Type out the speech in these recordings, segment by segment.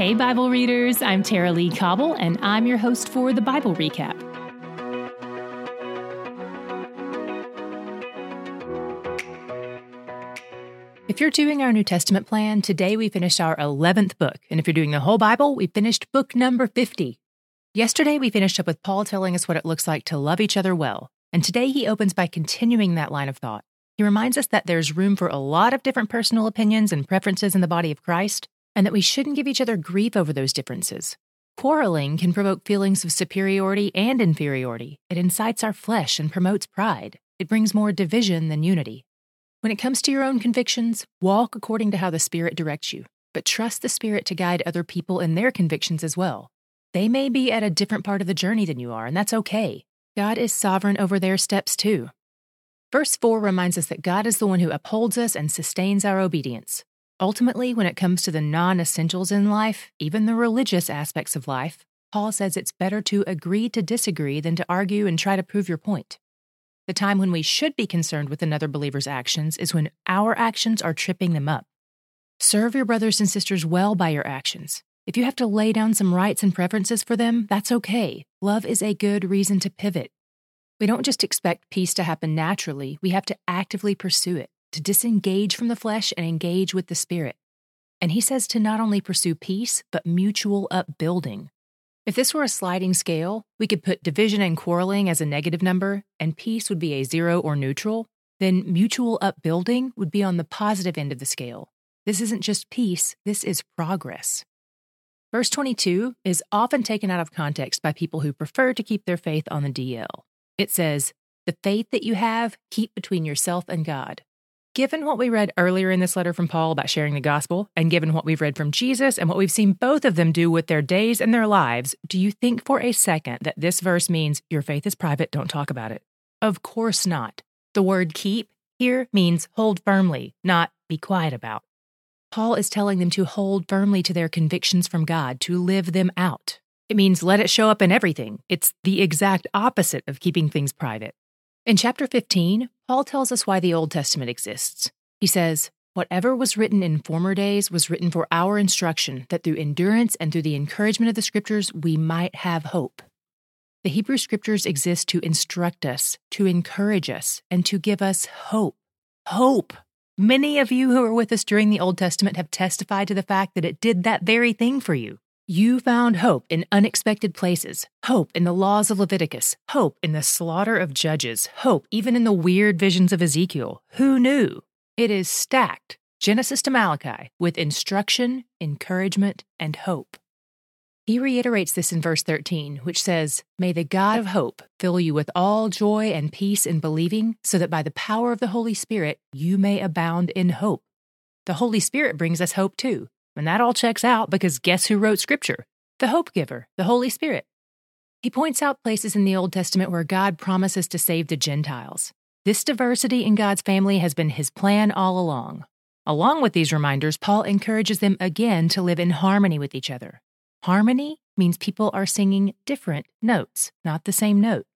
Hey, Bible readers, I'm Tara-Leigh Cobble, and I'm your host for the Bible Recap. If you're doing our New Testament plan, today we finished our 11th book. And if you're doing the whole Bible, we finished book number 50. Yesterday, we finished up with Paul telling us what it looks like to love each other well. And today, he opens by continuing that line of thought. He reminds us that there's room for a lot of different personal opinions and preferences in the body of Christ, and that we shouldn't give each other grief over those differences. Quarreling can provoke feelings of superiority and inferiority. It incites our flesh and promotes pride. It brings more division than unity. When it comes to your own convictions, walk according to how the Spirit directs you, but trust the Spirit to guide other people in their convictions as well. They may be at a different part of the journey than you are, and that's okay. God is sovereign over their steps too. Verse 4 reminds us that God is the one who upholds us and sustains our obedience. Ultimately, when it comes to the non essentials in life, even the religious aspects of life, Paul says it's better to agree to disagree than to argue and try to prove your point. The time when we should be concerned with another believer's actions is when our actions are tripping them up. Serve your brothers and sisters well by your actions. If you have to lay down some rights and preferences for them, that's okay. Love is a good reason to pivot. We don't just expect peace to happen naturally, we have to actively pursue it, to disengage from the flesh and engage with the spirit. And he says to not only pursue peace, but mutual upbuilding. If this were a sliding scale, we could put division and quarreling as a negative number, and peace would be a zero or neutral. Then mutual upbuilding would be on the positive end of the scale. This isn't just peace, this is progress. Verse 22 is often taken out of context by people who prefer to keep their faith on the DL. It says, The faith that you have, keep between yourself and God. Given what we read earlier in this letter from Paul about sharing the gospel, and given what we've read from Jesus and what we've seen both of them do with their days and their lives, do you think for a second that this verse means your faith is private, don't talk about it? Of course not. The word keep here means hold firmly, not be quiet about. Paul is telling them to hold firmly to their convictions from God, to live them out. It means let it show up in everything. It's the exact opposite of keeping things private. In chapter 15, Paul tells us why the Old Testament exists. He says, Whatever was written in former days was written for our instruction, that through endurance and through the encouragement of the Scriptures we might have hope. The Hebrew Scriptures exist to instruct us, to encourage us, and to give us hope. Hope! Many of you who were with us during the Old Testament have testified to the fact that it did that very thing for you. You found hope in unexpected places, hope in the laws of Leviticus, hope in the slaughter of judges, hope even in the weird visions of Ezekiel. Who knew? It is stacked, Genesis to Malachi, with instruction, encouragement, and hope. He reiterates this in verse 13, which says, May the God of hope fill you with all joy and peace in believing, so that by the power of the Holy Spirit you may abound in hope. The Holy Spirit brings us hope too. And that all checks out because guess who wrote Scripture? The Hope Giver, the Holy Spirit. He points out places in the Old Testament where God promises to save the Gentiles. This diversity in God's family has been his plan all along. Along with these reminders, Paul encourages them again to live in harmony with each other. Harmony means people are singing different notes, not the same note.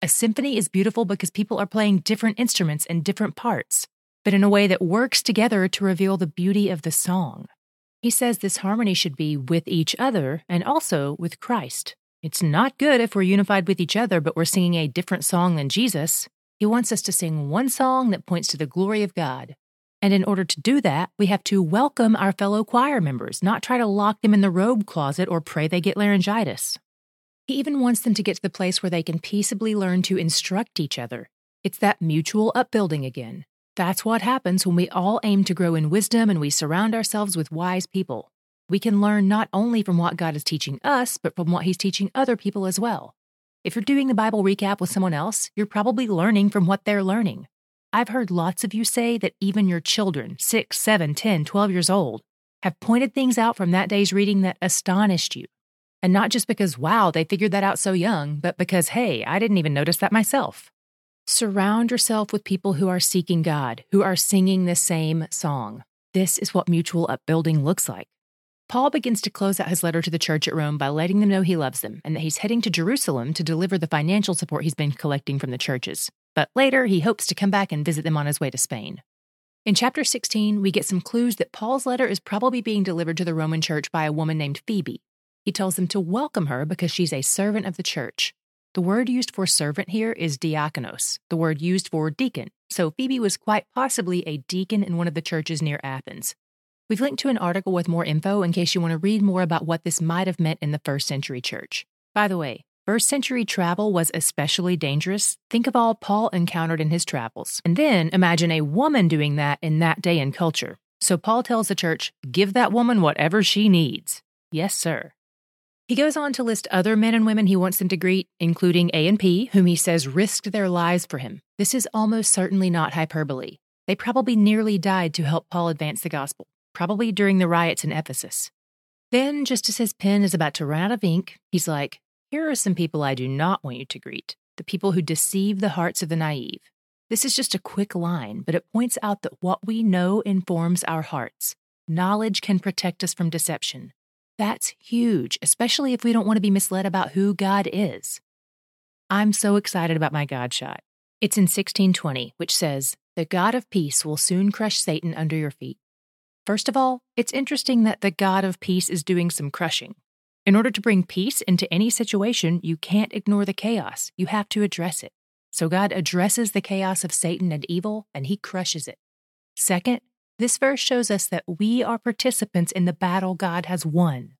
A symphony is beautiful because people are playing different instruments and different parts, but in a way that works together to reveal the beauty of the song. He says this harmony should be with each other and also with Christ. It's not good if we're unified with each other, but we're singing a different song than Jesus. He wants us to sing one song that points to the glory of God. And in order to do that, we have to welcome our fellow choir members, not try to lock them in the robe closet or pray they get laryngitis. He even wants them to get to the place where they can peaceably learn to instruct each other. It's that mutual upbuilding again. That's what happens when we all aim to grow in wisdom and we surround ourselves with wise people. We can learn not only from what God is teaching us, but from what He's teaching other people as well. If you're doing the Bible recap with someone else, you're probably learning from what they're learning. I've heard lots of you say that even your children, 6, 7, 10, 12 years old, have pointed things out from that day's reading that astonished you. And not just because, wow, they figured that out so young, but because, hey, I didn't even notice that myself. Surround yourself with people who are seeking God, who are singing the same song. This is what mutual upbuilding looks like. Paul begins to close out his letter to the church at Rome by letting them know he loves them and that he's heading to Jerusalem to deliver the financial support he's been collecting from the churches. But later, he hopes to come back and visit them on his way to Spain. In chapter 16, we get some clues that Paul's letter is probably being delivered to the Roman church by a woman named Phoebe. He tells them to welcome her because she's a servant of the church. The word used for servant here is diakonos, the word used for deacon. So Phoebe was quite possibly a deacon in one of the churches near Athens. We've linked to an article with more info in case you want to read more about what this might have meant in the first century church. By the way, First century travel was especially dangerous. Think of all Paul encountered in his travels. And then imagine a woman doing that in that day and culture. So Paul tells the church, give that woman whatever she needs. Yes, sir. He goes on to list other men and women he wants them to greet, including A and P, whom he says risked their lives for him. This is almost certainly not hyperbole. They probably nearly died to help Paul advance the gospel, probably during the riots in Ephesus. Then, just as his pen is about to run out of ink, he's like, here are some people I do not want you to greet the people who deceive the hearts of the naive. This is just a quick line, but it points out that what we know informs our hearts. Knowledge can protect us from deception. That's huge, especially if we don't want to be misled about who God is. I'm so excited about my God shot. It's in 1620, which says, The God of peace will soon crush Satan under your feet. First of all, it's interesting that the God of peace is doing some crushing. In order to bring peace into any situation, you can't ignore the chaos. You have to address it. So God addresses the chaos of Satan and evil, and he crushes it. Second, this verse shows us that we are participants in the battle God has won.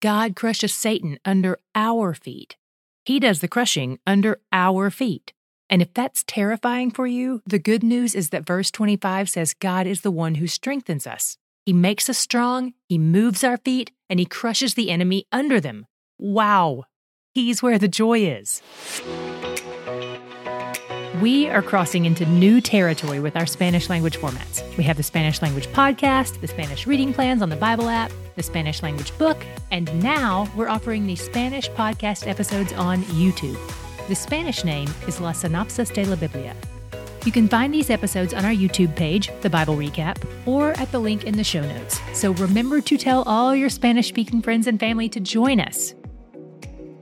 God crushes Satan under our feet. He does the crushing under our feet. And if that's terrifying for you, the good news is that verse 25 says God is the one who strengthens us. He makes us strong, He moves our feet, and He crushes the enemy under them. Wow! He's where the joy is. We are crossing into new territory with our Spanish language formats. We have the Spanish language podcast, the Spanish reading plans on the Bible app, the Spanish language book, and now we're offering the Spanish podcast episodes on YouTube. The Spanish name is La Sinopsis de la Biblia. You can find these episodes on our YouTube page, The Bible Recap, or at the link in the show notes. So remember to tell all your Spanish speaking friends and family to join us.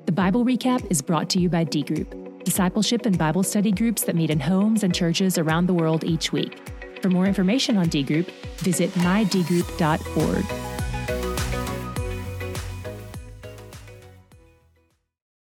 The Bible Recap is brought to you by D Group, discipleship and Bible study groups that meet in homes and churches around the world each week. For more information on D Group, visit mydgroup.org.